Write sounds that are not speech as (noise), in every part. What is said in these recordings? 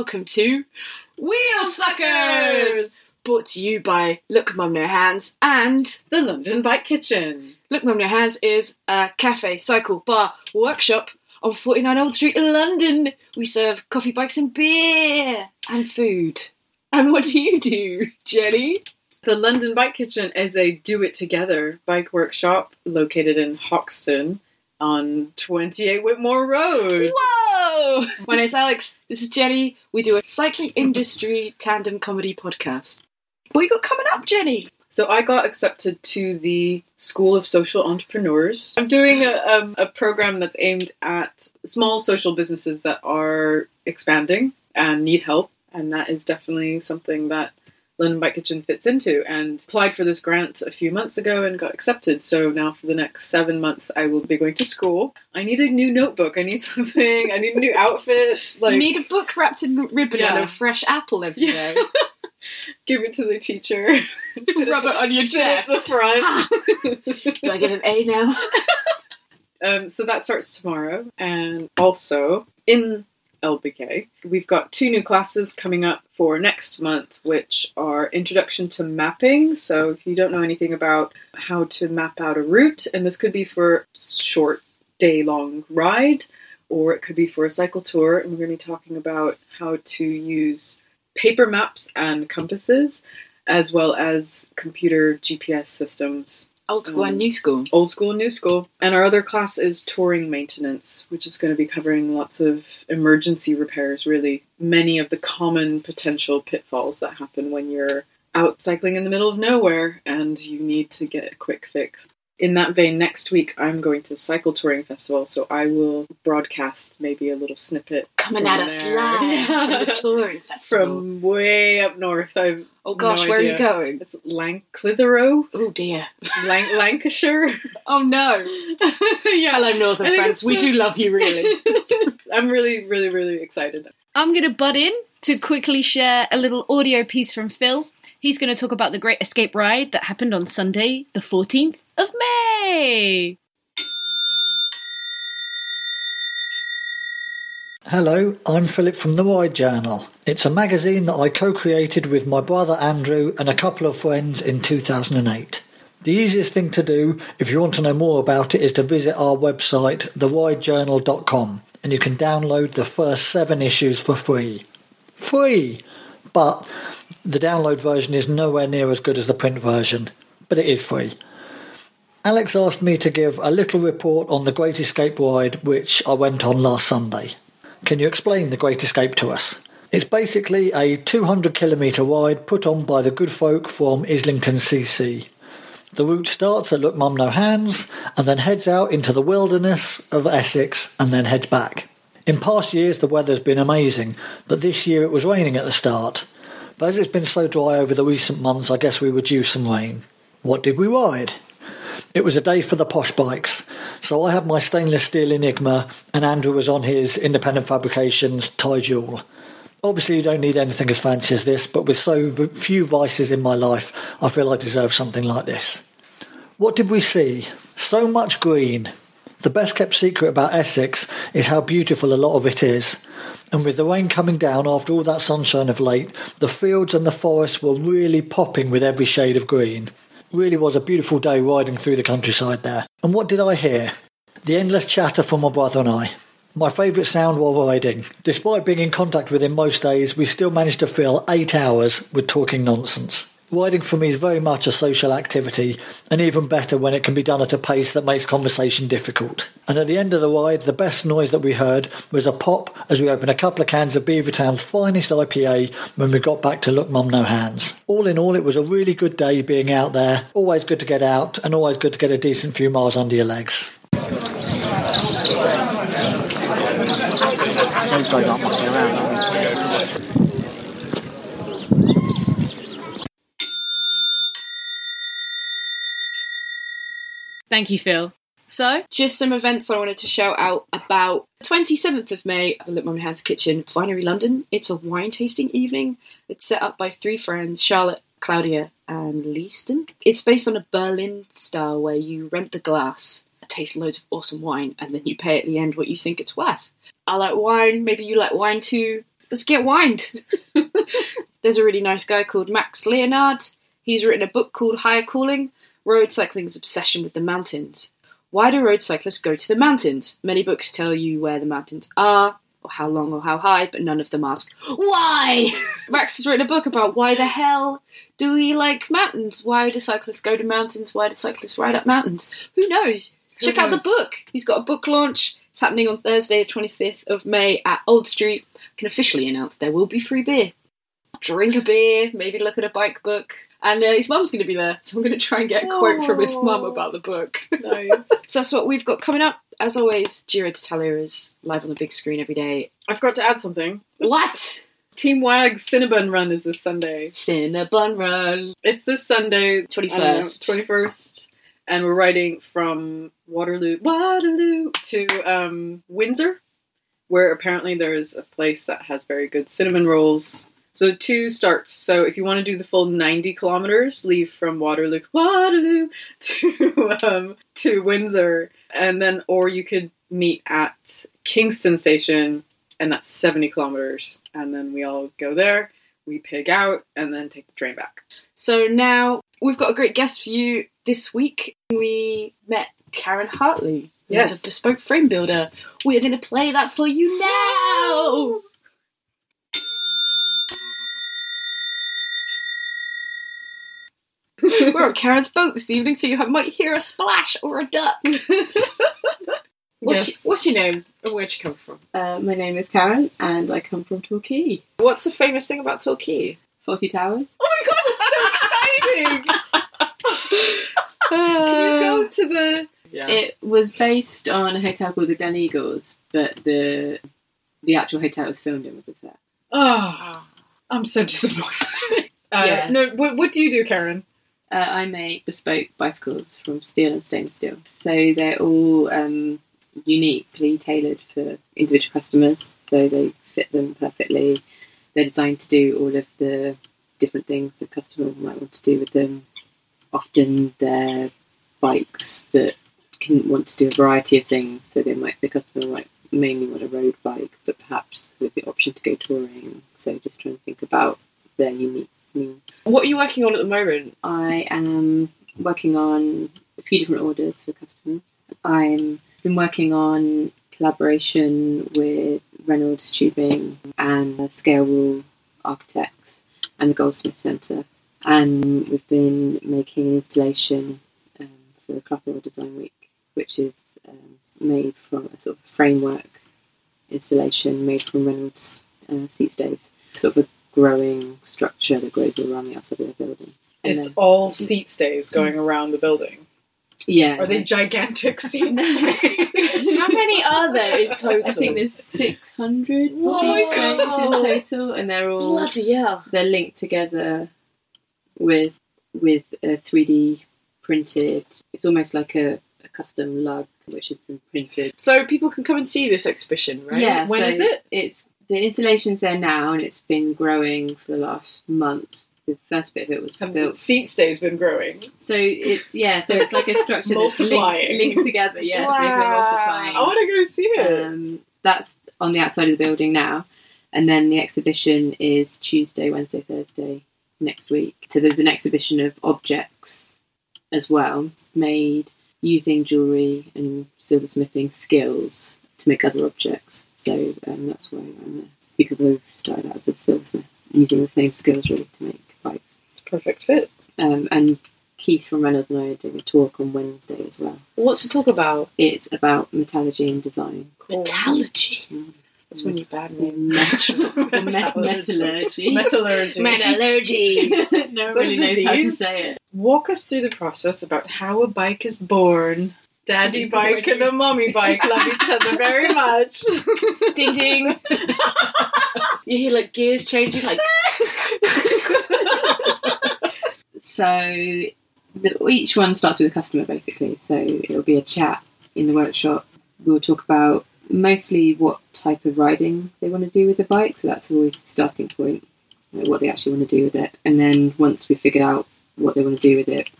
Welcome to Wheel Suckers! Brought to you by Look Mum No Hands and The London Bike Kitchen. Look Mum No Hands is a cafe, cycle, bar, workshop on 49 Old Street in London. We serve coffee, bikes, and beer and food. And what do you do, Jenny? The London Bike Kitchen is a do it together bike workshop located in Hoxton on 28 Whitmore Road. Whoa! (laughs) My name's Alex. This is Jenny. We do a cycling industry tandem comedy podcast. What you got coming up, Jenny? So I got accepted to the School of Social Entrepreneurs. I'm doing a, um, a program that's aimed at small social businesses that are expanding and need help. And that is definitely something that London Bike Kitchen fits into. And applied for this grant a few months ago and got accepted. So now for the next seven months, I will be going to school. I need a new notebook. I need (laughs) something. I need a new outfit. Like you need a book wrapped in ribbon Yeah. and a fresh apple every day. (laughs) give it to the teacher. (laughs) Rub it on your sit chest. the front. Do I get an A now? Um, so that starts tomorrow, and also in LBK, we've got two new classes coming up for next month, which are Introduction to Mapping. So if you don't know anything about how to map out a route, and this could be for short day long ride, or it could be for a cycle tour, and we're going to be talking about how to use paper maps and compasses, as well as computer GPS systems Old school and Um, new school. old school, and new school. And our other class is touring maintenance, which is going to be covering lots of emergency repairs, really. Many of the common potential pitfalls that happen when you're out cycling in the middle of nowhere and you need to get a quick fix. In that vein, next week I'm going to the Cycle Touring Festival, so I will broadcast maybe a little snippet Coming at us live from the (laughs) touring festival. from way up north. I've oh gosh, no where are you going? It's Lanc- Clitheroe, Oh dear. Lan- Lancashire. (laughs) Oh no. (laughs) yeah. Hello, Northern friends. We do love you, really. I'm really, really, really excited. I'm going to butt in to quickly share a little audio piece from Phil. He's going to talk about the Great Escape ride that happened on Sunday, the 14th of May. Hello, I'm Philip from The Ride Journal. It's a magazine that I co created with my brother Andrew and a couple of friends in 2008. The easiest thing to do, if you want to know more about it, is to visit our website, theridejournal.com, and you can download the first seven issues for free. Free! But the download version is nowhere near as good as the print version, but it is free. Alex asked me to give a little report on the Great Escape ride, which I went on last Sunday. Can you explain the Great Escape to us? It's basically a 200 kilometre ride put on by the good folk from Islington CC. The route starts at Look Mum No Hands and then heads out into the wilderness of Essex and then heads back. In past years, the weather's been amazing, but this year it was raining at the start. But as it's been so dry over the recent months, I guess we were due some rain. What did we ride? It was a day for the posh bikes, so I had my stainless steel Enigma and Andrew was on his independent fabrications Tie Jewel. Obviously, you don't need anything as fancy as this, but with so few vices in my life, I feel I deserve something like this. What did we see? So much green. The best kept secret about Essex is how beautiful a lot of it is. And with the rain coming down after all that sunshine of late, the fields and the forests were really popping with every shade of green. Really was a beautiful day riding through the countryside there. And what did I hear? The endless chatter from my brother and I. My favourite sound while riding. Despite being in contact with him most days, we still managed to fill eight hours with talking nonsense. Riding for me is very much a social activity, and even better when it can be done at a pace that makes conversation difficult. And at the end of the ride, the best noise that we heard was a pop as we opened a couple of cans of Beavertown's finest IPA when we got back to Look Mum No Hands. All in all, it was a really good day being out there. Always good to get out, and always good to get a decent few miles under your legs. Thank you, Phil. So, Just some events I wanted to shout out about. The 27th of May at the Lip Mum Hands Kitchen, Winery London. It's a wine tasting evening. It's set up by three friends, Charlotte, Claudia, and Leaston. It's based on a Berlin style where you rent the glass, taste loads of awesome wine, and then you pay at the end what you think it's worth. I like wine, maybe you like wine too. Let's get wined. (laughs) There's a really nice guy called Max Leonard. He's written a book called Higher Calling Road Cycling's Obsession with the Mountains. Why do road cyclists go to the mountains? Many books tell you where the mountains are, or how long or how high, but none of them ask why. (laughs) Max has written a book about why the hell do we like mountains? Why do cyclists go to mountains? Why do cyclists ride up mountains? Who knows? Check out the book. He's got a book launch. It's happening on Thursday, the 25th of May at Old Street. Can officially announce there will be free beer. Drink a beer, maybe look at a bike book. And uh, his mum's going to be there, so I'm going to try and get a quote from his mum about the book. Nice. (laughs) So that's what we've got coming up. As always, Giro d'Italia is live on the big screen every day. I forgot to add something. What? Team Wag's Cinnabon Run is this Sunday. Cinnabon Run. It's this Sunday, 21st. Twenty first, and we're riding from Waterloo, Waterloo to um, Windsor, where apparently there's a place that has very good cinnamon rolls. So two starts. So if you want to do the full ninety kilometers, leave from Waterloo, Waterloo (laughs) to um, to Windsor, and then or you could meet at Kingston Station, and that's seventy kilometers, and then we all go there. We pig out and then take the train back. So now we've got a great guest for you this week. We met Karen Hartley, who's Yes. a bespoke frame builder. We're going to play that for you now. (laughs) We're on Karen's boat this evening, so you have- might hear a splash or a duck. (laughs) What's, Yes. your, what's your name and where'd you come from? Uh, my name is Karen, and I come from Torquay. What's the famous thing about Torquay? Fawlty Towers. Oh my god, it's so (laughs) exciting! Can you go to the? Yeah. It was based on a hotel called the Gleneagles, but the the actual hotel it was filmed in was a set. Oh, I'm so disappointed. (laughs) Uh, Yeah. No, what, what do you do, Karen? Uh, I make bespoke bicycles from steel and stainless steel, so they're all um, uniquely tailored for individual customers. So they fit them perfectly. They're designed to do all of the different things the customer might want to do with them. Often they're bikes that can want to do a variety of things. So they might the customer might mainly want a road bike, but perhaps with the option to go touring. So just trying to think about their unique needs. What are you working on at the moment? I am working on a few different orders for customers. I'm been working on collaboration with Reynolds Tubing and Scale Rule Architects and the Goldsmith Centre, and we've been making an installation um, for the Clapham Design Week, which is um, made from a sort of framework installation made from Reynolds uh, seat stays, sort of a growing structure that grows around the outside of the building. And It's then- all seat stays going around the building. yeah. Are they gigantic (laughs) seat stays? How many are there in total? (laughs) I think there's 600 Oh my seat stays God. in total, and they're all Bloody hell. they're linked together with with a 3D printed. It's almost like a, a custom lug which has been printed. So people can come and see this exhibition, right? Yeah. When so is it? It's the installation's there now, and it's been growing for the last month. The first bit of it was Have built. seat stays been growing? So it's yeah. So it's like a structure that's linked, linked together. Been Wow. multiplying. I want to go see it. Um, that's on the outside of the building now. And then the exhibition is Tuesday, Wednesday, Thursday next week. So there's an exhibition of objects as well, made using jewellery and silversmithing skills to make other objects. So um, that's why I'm there. Because I've started out as a silversmith, using the same skills really to make bikes. It's Perfect fit. Um, and Keith from Reynolds and I are doing a talk on Wednesday as well. What's the talk about? It's about metallurgy and design. Metallurgy. That's when you bad name. (laughs) Metal- (laughs) Metallurgy. metallurgy. Metallurgy. (laughs) No one really knows how to say it. Walk us through the process about how a bike is born. Daddy bike and a mommy bike love each other very much. ding ding. you hear like gears changing, like So the, each one starts with a customer basically. So it'll be a chat in the workshop. We'll talk about mostly what type of riding they want to do with the bike. So that's always the starting point, what they actually want to do with it. And then once we've figured out what they want to do with it,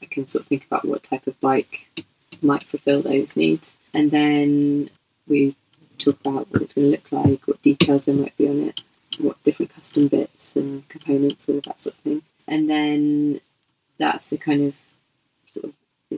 I can sort of think about what type of bike might fulfill those needs. And then we talk about what it's going to look like, what details there might be on it, what different custom bits and components, all of that sort of thing. And then that's the kind of sort of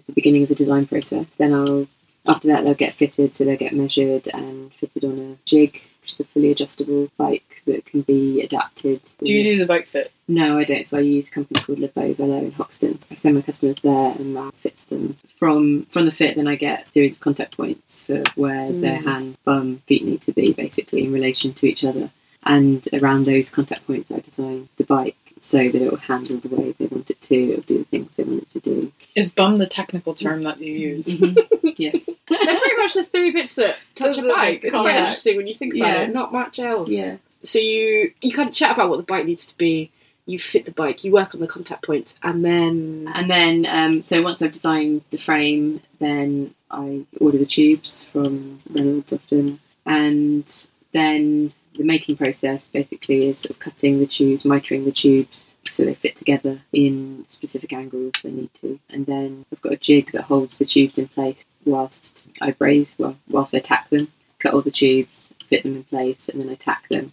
the beginning of the design process. Then I'll after that they'll get fitted, so they'll get measured and fitted on a jig, which is a fully adjustable bike that can be adapted. Do you do the bike fit? No, I don't. So I use a company called Lipo Velo in Hoxton. I send my customers there and that fits them. From from the fit, then I get a series of contact points for where hmm. their hand, bum, feet need to be, basically in relation to each other. And around those contact points, I design the bike so that it will handle the way they want it to. It'll do the things they want it to do. Is bum the technical term that you use? (laughs) yes. they're pretty much the three bits that touch Those a bike. It's quite interesting when you think about Yeah. it. Not much else. Yeah. So you you kind of chat about what the bike needs to be. You fit the bike. You work on the contact points, and then And then, um, so once I've designed the frame, then I order the tubes from Reynolds often, and then the making process basically is sort of cutting the tubes, mitering the tubes so they fit together in specific angles they need to, and then I've got a jig that holds the tubes in place whilst I braze, well, whilst I tack them, cut all the tubes, fit them in place, and then I tack them,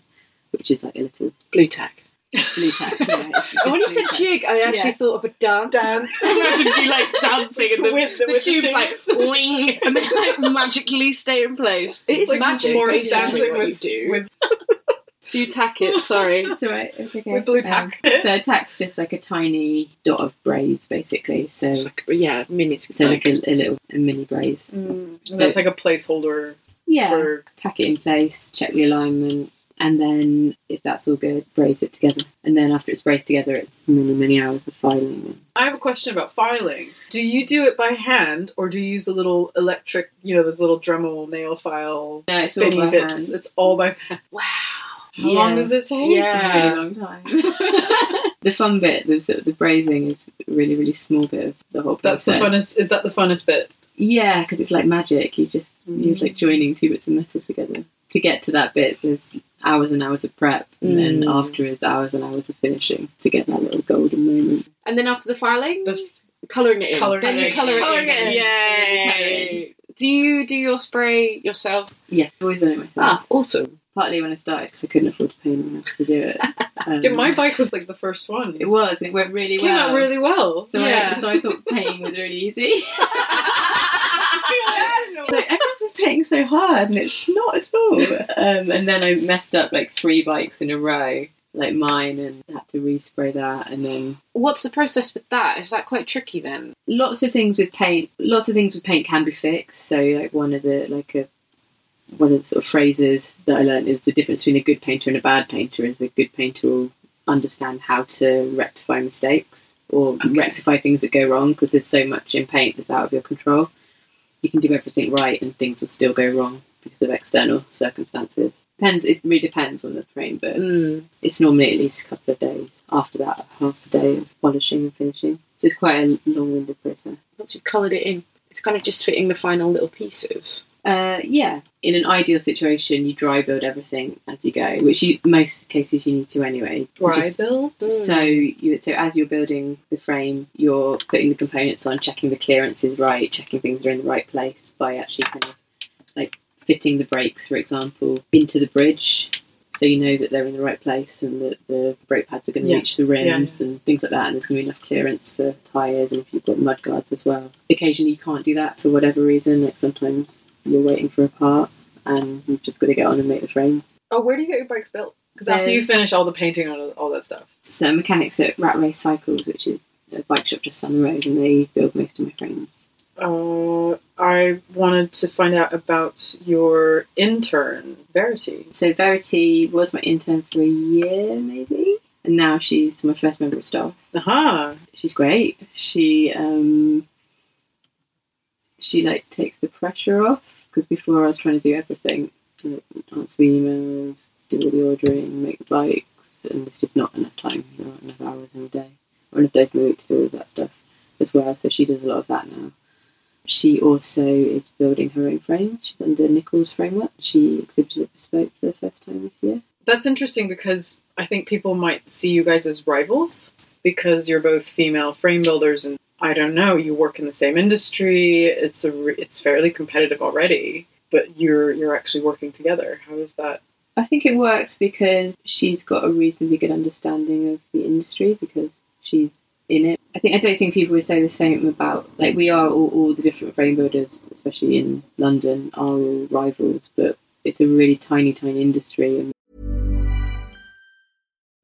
which is like a little Blu Tack. Blue tack. (laughs) Yeah, it's And when you said jig, I actually Yeah. thought of a dance. Dance. (laughs) (laughs) Imagine you like dancing and the, With the- the tubes like swing and then like magically stay in place. It is like magic. Basically, dancing what with, you do. with so you tack it. Sorry. It's alright, it's okay. With blue Um, tack. so a tack's just like a tiny dot of braze, basically. So, It's like yeah, mini. so like a, a little a mini braze. that's like a placeholder Yeah. for Tack it in place, check the alignment, and then if that's all good, braze it together. And then after it's braced together, it's many many hours of filing. I have a question about filing. Do you do it by hand or do you use a little electric, you know, those little Dremel nail file No, it's all spinny by bits? hand. It's all by hand. (laughs) Wow. How long does it take? A Yeah. really long time. (laughs) the fun bit, the of the brazing, is a really really small bit of the whole process. That's the funnest. Is that the funnest bit? Yeah, because it's like magic. You just you're like mm. joining two bits of metal together. To get to that bit, there's hours and hours of prep, and then Mm. after is hours and hours of finishing to get that little golden moment. And then after the filing, The colouring it in. Colouring then it you in. colour it Colouring it in. Yay! Do you do your spray yourself? Yeah, I've always done it myself. Ah, awesome. Partly when I started because I couldn't afford to pay anyone else to do it. (laughs) Um, Yeah, my bike was like the first one. It was. and It went really came well. Came out really well. So, Yeah. I, so I thought paying was really easy. (laughs) (laughs) like everyone's just paying so hard, and it's not at all. Um, and then I messed up like three bikes in a row, like mine, and had to respray that. And then What's the process with that? Is that quite tricky then? lots of things with paint. Lots of things with paint can be fixed. So like one of the like a one of the sort of phrases that I learned is the difference between a good painter and a bad painter is a good painter will understand how to rectify mistakes or rectify things that go wrong because there's so much in paint that's out of your control. You can do everything right and things will still go wrong because of external circumstances. Depends. It really depends on the frame, but Mm. it's normally at least a couple of days. After that, half a day of polishing and finishing. So it's quite a long-winded process. Once you've coloured it in, it's kind of just fitting the final little pieces. Uh, yeah, in an ideal situation, you dry build everything as you go, which you most cases you need to anyway. So Dry just- build. So you so as you're building the frame, you're putting the components on, checking the clearance is right, checking things are in the right place by actually kind of like fitting the brakes, for example, into the bridge. so you know that they're in the right place and that the brake pads are going to Yeah. reach the rims and things like that, and there's going to be enough clearance for tyres and if you've got mud guards as well. Occasionally you can't do that for whatever reason, like sometimes you're waiting for a part and you've just got to get on and make the frame. Oh, where do you get your bikes built? Because after you finish all the painting and all, that stuff. So mechanics at Rat Race Cycles, which is a bike shop just down the road, and they build most of my frames. Uh, I wanted to find out about your intern, Verity. So Verity was my intern for a year, maybe, and now she's my first member of staff. Aha! She's great. She um, she like takes the pressure off because before I was trying to do everything, answer emails, do all the ordering, make bikes, and there's just not enough time, not enough hours in a day, or enough days in the week to do all that stuff as well. So she does a lot of that now. She also is building her own frames. She's under Nichols framework. She exhibited at Bespoke for the first time this year. That's interesting because I think people might see you guys as rivals because you're both female frame builders, and I don't know, you work in the same industry. It's a it's fairly competitive already, but you're you're actually working together. How is that? I think it works because she's got a reasonably good understanding of the industry because she's in it. I think I don't think people would say the same about like we are all, all the different frame builders, especially in London, are all rivals, but it's a really tiny, tiny industry and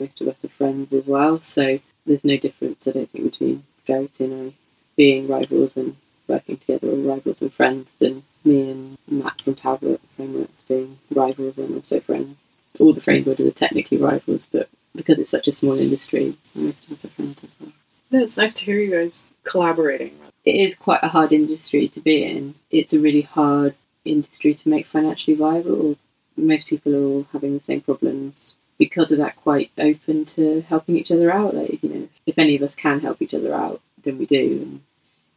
Most of us are friends as well. So there's no difference, I don't think, between Verity and I being rivals and working together or rivals and friends than me and Matt from Talbot Frameworks being rivals and also friends. All the frame builders are technically rivals, but because it's such a small industry, most of us are friends as well. No, it's nice to hear you guys collaborating. It is quite a hard industry to be in. It's a really hard industry to make financially viable. Most people are all having the same problems because of that quite open to helping each other out. Like, you know, if any of us can help each other out, then we do. And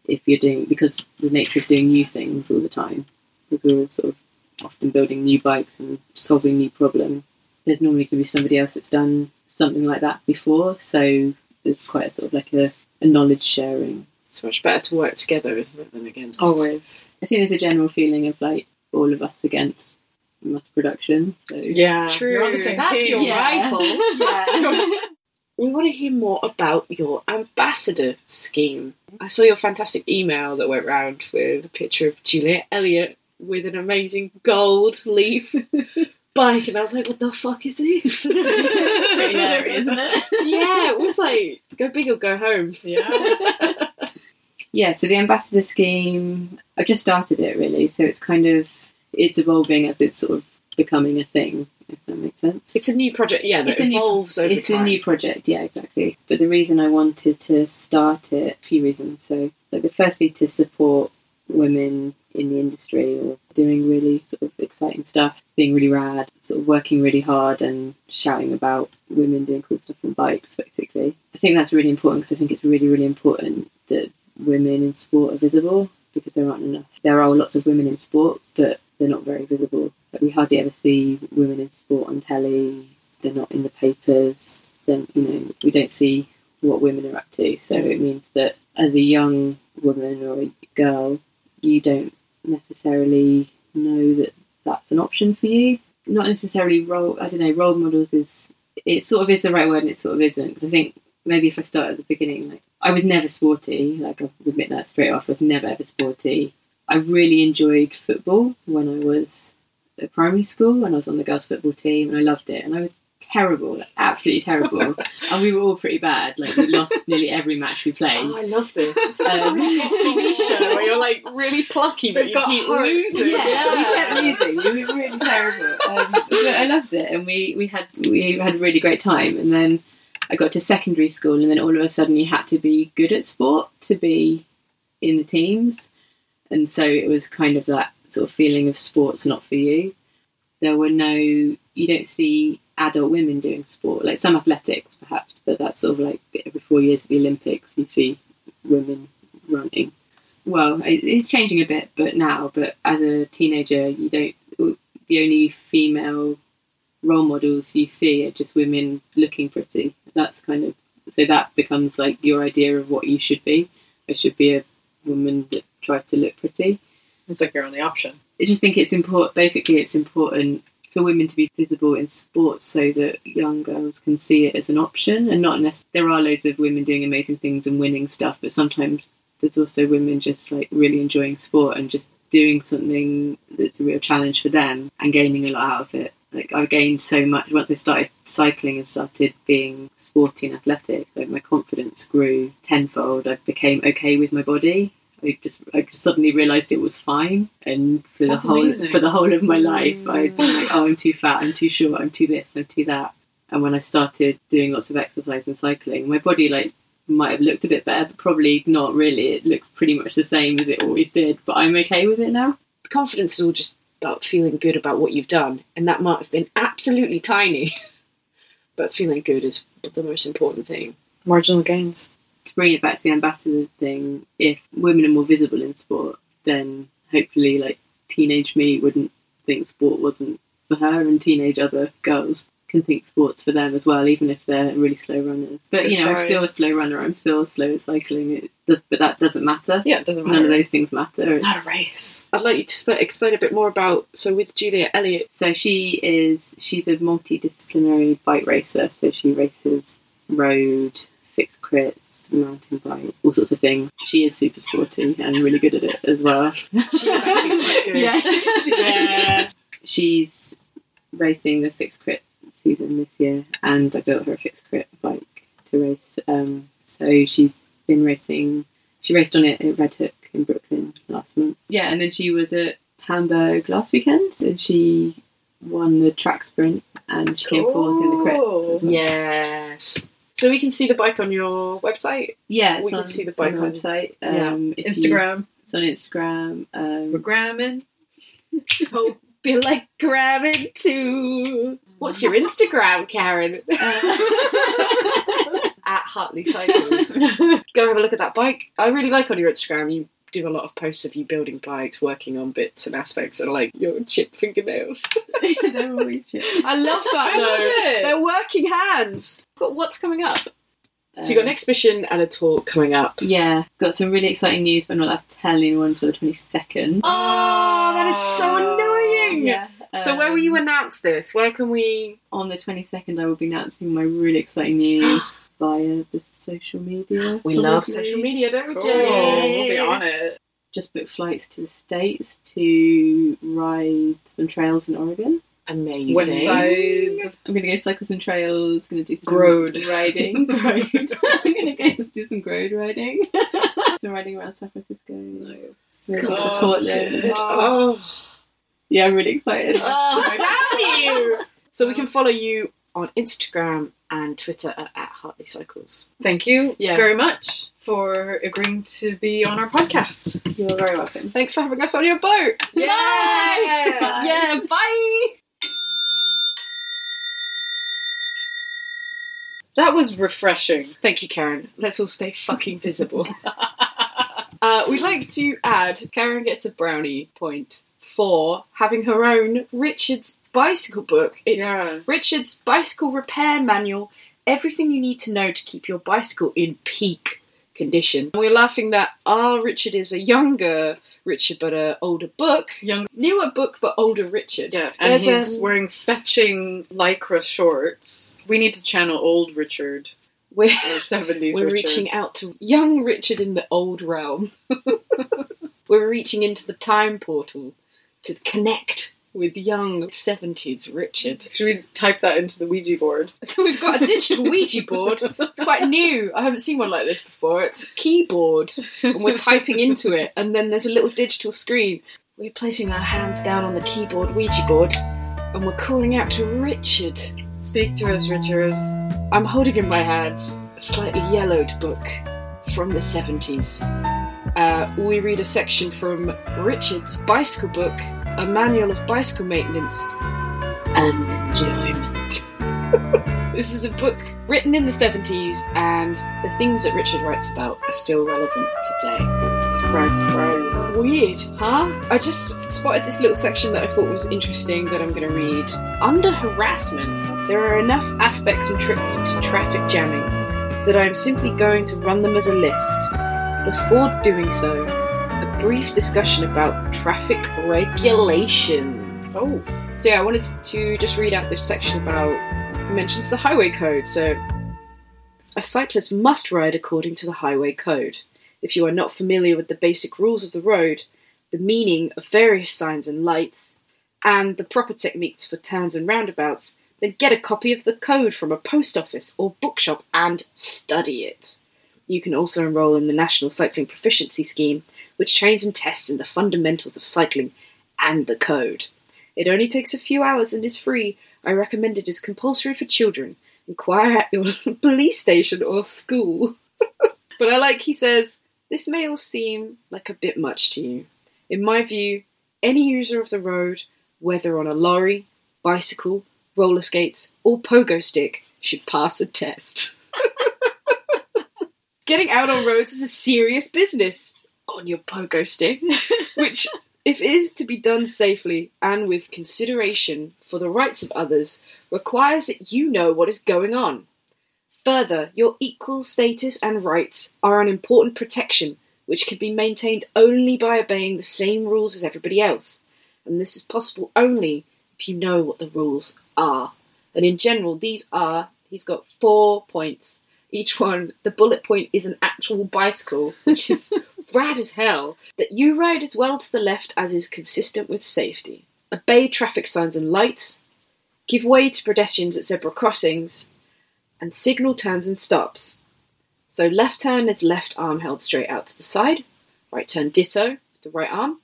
if you're doing, because the nature of doing new things all the time, because we're all sort of often building new bikes and solving new problems, there's normally going to be somebody else that's done something like that before. So there's quite a sort of like a, a knowledge sharing. It's much better to work together, isn't it, than against? Always. I think there's a general feeling of like all of us against mass production. So Yeah, True. You're on the same That's team. your Yeah. rival. (laughs) Yeah. we want to hear more about your ambassador scheme. I saw your fantastic email that went round with a picture of Juliet Elliott with an amazing gold leaf (laughs) bike, and I was like, "What the fuck is this?" (laughs) pretty hairy, isn't it? yeah, it was like go big or go home. Yeah. Yeah, so the ambassador scheme, I've just started it really, so it's kind of it's evolving as it's sort of becoming a thing, if that makes sense. It's a new project, yeah, that It's a new- evolves over it's time. a new project, yeah, exactly. But the reason I wanted to start it, a few reasons. So, like, the firstly to support women in the industry or doing really sort of exciting stuff, being really rad, sort of working really hard and shouting about women doing cool stuff on bikes, basically. I think that's really important because I think it's really, really important that women in sport are visible because there aren't enough. There are lots of women in sport, but they're not very visible. Like, we hardly ever see women in sport on telly. They're not in the papers. Then you know we don't see what women are up to. So it means that as a young woman or a girl, you don't necessarily know that that's an option for you. Not necessarily role. I don't know. Role models is it sort of is the right word and it sort of isn't because I think maybe if I start at the beginning, like I was never sporty. Like I'll admit that straight off. I was never ever sporty. I really enjoyed football when I was at primary school and I was on the girls' football team and I loved it. And I was terrible, like, absolutely (laughs) terrible. and we were all pretty bad. Like we lost nearly every match we played. Oh, I love this. This is Um, a (laughs) TV show where you're like really plucky, but They've you keep heart. losing. Yeah, we kept losing. We were really terrible. Um, but I loved it, and we, we had we had a really great time. And then I got to secondary school, and then all of a sudden you had to be good at sport to be in the teams, and so it was kind of that sort of feeling of sports not for you. There were no you don't see adult women doing sport like some athletics perhaps, but that's sort of like every four years of the Olympics you see women running well, it's changing a bit, but now, but as a teenager, you don't. The only female role models you see are just women looking pretty. That's kind of so that becomes like your idea of what you should be. I should be a woman that tries to look pretty. It's like your only option. I just think it's important. Basically, it's important for women to be visible in sports so that young girls can see it as an option and not necessarily. There are loads of women doing amazing things and winning stuff, but sometimes there's also women just like really enjoying sport and just doing something that's a real challenge for them and gaining a lot out of it. Like I gained so much once I started cycling and started being sporty and athletic. Like my confidence grew tenfold. I became okay with my body. I just I just suddenly realised it was fine. And for That's the whole amazing. for the whole of my life, I'd been like, oh, I'm too fat, I'm too short, I'm too this, I'm too that. And when I started doing lots of exercise and cycling, my body like might have looked a bit better, but probably not really. It looks pretty much the same as it always did. But I'm okay with it now. Confidence is all just about feeling good about what you've done, and that might have been absolutely tiny, (laughs) but feeling good is the most important thing. Marginal gains. To bring it back to the ambassador thing, if women are more visible in sport, then hopefully, like teenage me wouldn't think sport wasn't for her, and teenage other girls can think sports for them as well, even if they're really slow runners. But you know, I'm still a slow runner. I'm still slow at cycling. It does, but that doesn't matter. Yeah, it doesn't matter. None of those things matter. It's not a race. I'd like you to sp- explain a bit more about. So with Juliet Elliott, So she is she's a multidisciplinary bike racer. So she races road, fixed crits, mountain bike, all sorts of things. She is super sporty and really good at it as well. she is actually quite good. (laughs) yeah. She's racing the fixed crit season this year, and I built her a fixed crit bike to race. Um, so she's been racing. She raced on it at Red Hook in Brooklyn last month. Yeah, and then she was at Hamburg last weekend, and she won the track sprint, and she came fourth in the crit. Well. Yes. So we can see the bike on your website. Yeah, We can on, see the on bike the on- website. yeah. Um, you- Instagram. it's on Instagram. Um, We're gramming. (laughs) Oh, be like grabbing too. What's your Instagram, Karen? (laughs) (laughs) at Hartley Cycles. Go have a look at that bike. I really like on your Instagram. You do a lot of posts of you building bikes, working on bits and aspects, and like your chipped fingernails. (laughs) they're always chipped. I love that I though. love it. They're working hands. But what's coming up? So you got an Um, exhibition and a talk coming up. Yeah, got some really exciting news, but I'm not allowed to tell anyone until the 22nd. Oh, that is so annoying. Yeah. So where will you um, announce this? Where can we? On the 22nd, I will be announcing my really exciting news (gasps) via the social media. We love social media, don't we, Cool. Jenny? We'll be on it. Just booked flights to the States to ride some trails in Oregon. Amazing. West side. I'm gonna go cycle some trails. Gonna do some road riding. Grode. (laughs) (laughs) I'm gonna go do some road riding. (laughs) some riding around San Francisco. We're to God. Portland. Oh, Yeah, I'm really excited. oh damn you! So we can follow you on Instagram and Twitter at, at Hartley Cycles. Thank you Yeah. very much for agreeing to be on our podcast. You're very welcome. Thanks for having us on your boat. Yeah. Bye. Yeah, bye. That was refreshing. Thank you, Karen. Let's all stay fucking visible. (laughs) uh, we'd like to add Karen gets a brownie point for having her own Richard's bicycle book. It's Yeah. Richard's bicycle repair manual. Everything you need to know to keep your bicycle in peak condition. We're laughing that our Richard is a younger Richard, but a older book. Young- newer book, but older Richard. Yeah, and There's, he's um, wearing fetching lycra shorts. We need to channel old Richard we're, (laughs) or 70s we're Richard. reaching out to young Richard in the old realm. (laughs) we're reaching into the time portal to connect with young 70s Richard. Should we type that into the Ouija board? (laughs) So we've got a digital Ouija board. It's quite new. I haven't seen one like this before. It's a keyboard, and we're typing into it, and then there's a little digital screen. We're placing our hands down on the keyboard Ouija board, and we're calling out to Richard. Speak to us, Richard. I'm holding in my hands a slightly yellowed book from the 70s. Uh, we read a section from Richard's bicycle book, a manual of bicycle maintenance and enjoyment. (laughs) this is a book written in the 70s, and the things that Richard writes about are still relevant today. Surprise, surprise. Weird, huh? I just spotted this little section that I thought was interesting that I'm going to read. Under harassment, there are enough aspects and tricks to traffic jamming that I am simply going to run them as a list. Before doing so, a brief discussion about traffic regulations. Oh, So yeah, I wanted to just read out this section about mentions the highway code. So a cyclist must ride according to the highway code. If you are not familiar with the basic rules of the road, the meaning of various signs and lights, and the proper techniques for turns and roundabouts, then get a copy of the code from a post office or bookshop and study it. You can also enroll in the National Cycling Proficiency Scheme, which trains and tests in the fundamentals of cycling and the code. It only takes a few hours and is free. I recommend it as compulsory for children. Inquire at your (laughs) police station or school. (laughs) but I like he says, this may all seem like a bit much to you. In my view, any user of the road, whether on a lorry, bicycle, roller skates, or pogo stick, should pass a test. (laughs) Getting out on roads is a serious business on your pogo stick, (laughs) which, if it is to be done safely and with consideration for the rights of others, requires that you know what is going on. Further, your equal status and rights are an important protection which can be maintained only by obeying the same rules as everybody else, and this is possible only if you know what the rules are. And in general, these are he's got four points. Each one, the bullet point is an actual bicycle, which is (laughs) rad as hell. That you ride as well to the left as is consistent with safety. Obey traffic signs and lights. Give way to pedestrians at zebra crossings. And signal turns and stops. So left turn is left arm held straight out to the side. Right turn ditto, the right arm.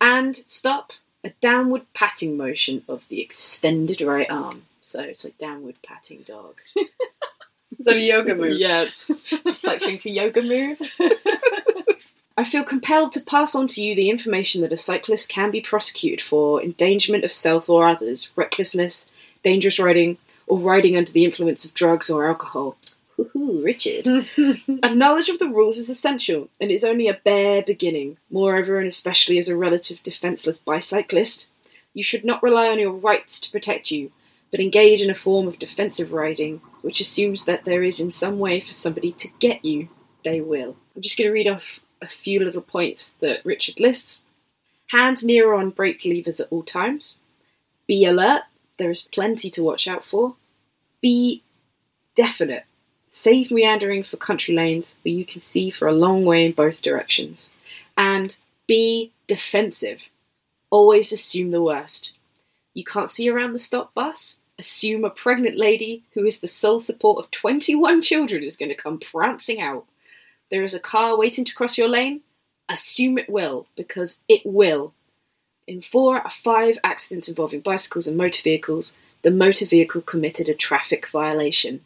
And stop, a downward patting motion of the extended right arm. So it's like downward patting dog. (laughs) a yoga move? Yeah, it's, it's a cycling for yoga move. (laughs) I feel compelled to pass on to you the information that a cyclist can be prosecuted for endangerment of self or others, recklessness, dangerous riding, or riding under the influence of drugs or alcohol. Hoo-hoo, Richard. (laughs) a knowledge of the rules is essential, and is only a bare beginning. Moreover, and especially as a relative defenceless bicyclist, you should not rely on your rights to protect you, but engage in a form of defensive riding, which assumes that there is in some way for somebody to get you. They will. I'm just going to read off a few little points that Richard lists. Hands near on brake levers at all times. Be alert. There is plenty to watch out for. Be definite. Save meandering for country lanes where you can see for a long way in both directions. And be defensive. Always assume the worst. You can't see around the stop bus? Assume a pregnant lady who is the sole support of 21 children is going to come prancing out. There is a car waiting to cross your lane? Assume it will, because it will. In four out of five accidents involving bicycles and motor vehicles, the motor vehicle committed a traffic violation.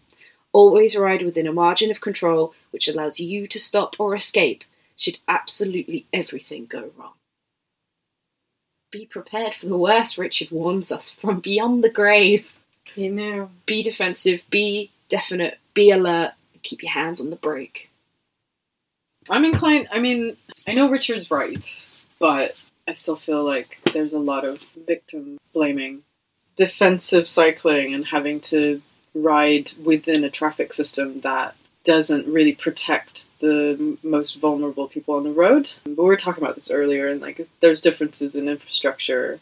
Always ride within a margin of control which allows you to stop or escape should absolutely everything go wrong. Be prepared for the worst, Richard warns us, from beyond the grave. He know. Be defensive, be definite, be alert, keep your hands on the brake. I'm inclined. I mean, I know Richard's right, but I still feel like there's a lot of victim blaming, defensive cycling, and having to ride within a traffic system that doesn't really protect the most vulnerable people on the road. But we were talking about this earlier, and like there's differences in infrastructure,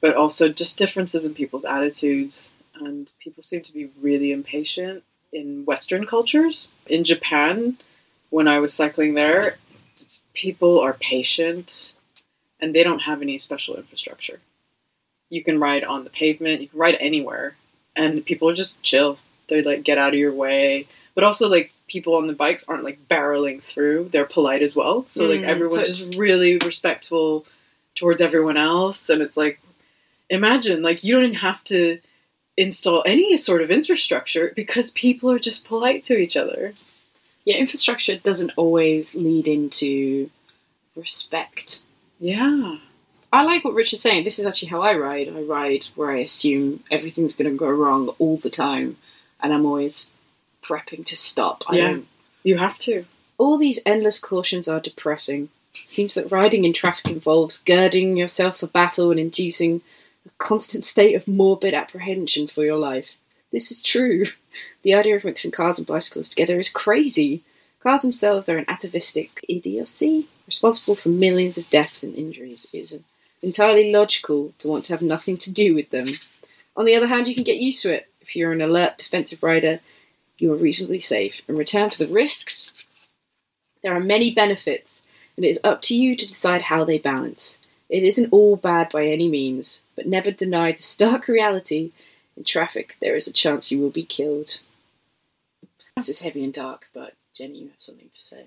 but also just differences in people's attitudes. And people seem to be really impatient in Western cultures. In Japan, when I was cycling there, people are patient and they don't have any special infrastructure. You can ride on the pavement, you can ride anywhere, and people are just chill. They like get out of your way, but also like people on the bikes aren't like barreling through. They're polite as well, so like Mm, everyone's so just really respectful towards everyone else, and it's like imagine like you don't even have to install any sort of infrastructure because people are just polite to each other. Yeah, infrastructure doesn't always lead into respect. Yeah. I like what Rich is saying. This is actually how I ride. I ride where I assume everything's going to go wrong all the time, and I'm always prepping to stop. I Yeah. don't You have to. All these endless cautions are depressing. It seems that riding in traffic involves girding yourself for battle and inducing a constant state of morbid apprehension for your life. This is true. The idea of mixing cars and bicycles together is crazy. Cars themselves are an atavistic idiocy responsible for millions of deaths and injuries. It is entirely logical to want to have nothing to do with them. On the other hand, you can get used to it. If you're an alert defensive rider, you are reasonably safe. In return for the risks, there are many benefits, and it is up to you to decide how they balance. It isn't all bad by any means, but never deny the stark reality in traffic there is a chance you will be killed. This is heavy and dark, but Jenny, you have something to say.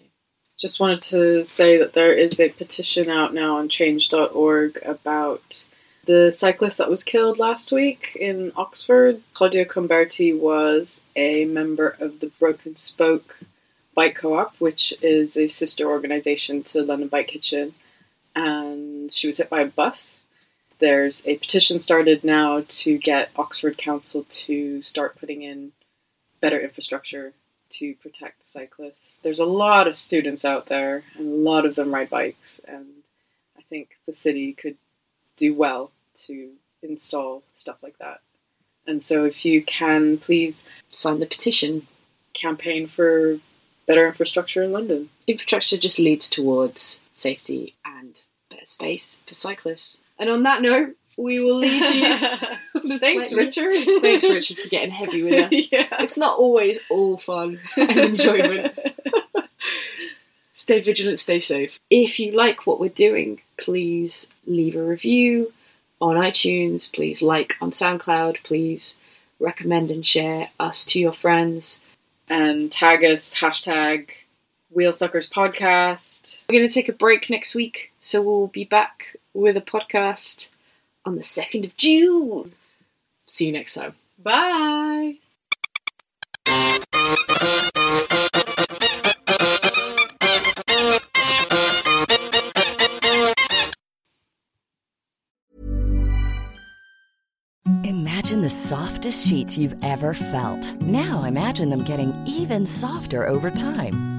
Just wanted to say that there is a petition out now on change.org about the cyclist that was killed last week in Oxford. Claudia Comberti was a member of the Broken Spoke Bike Co op, which is a sister organization to London Bike Kitchen, and she was hit by a bus. There's a petition started now to get Oxford Council to start putting in better infrastructure to protect cyclists. There's a lot of students out there, and a lot of them ride bikes, and I think the city could do well to install stuff like that. And so, if you can, please Sign the petition. campaign for better infrastructure in London. Infrastructure just leads towards safety and space for cyclists. And on that note, we will leave you. (laughs) Thanks, Richard. Thanks, Richard, for getting heavy with us. (laughs) Yeah. It's not always all fun and enjoyment. (laughs) stay vigilant, stay safe. If you like what we're doing, please leave a review on iTunes. Please like on SoundCloud. Please recommend and share us to your friends. and tag us hashtag Wheelsuckers Podcast. We're going to take a break next week, so we'll be back with a podcast on the 2nd of June. See you next time. Bye. Imagine the softest sheets you've ever felt. Now imagine them getting even softer over time.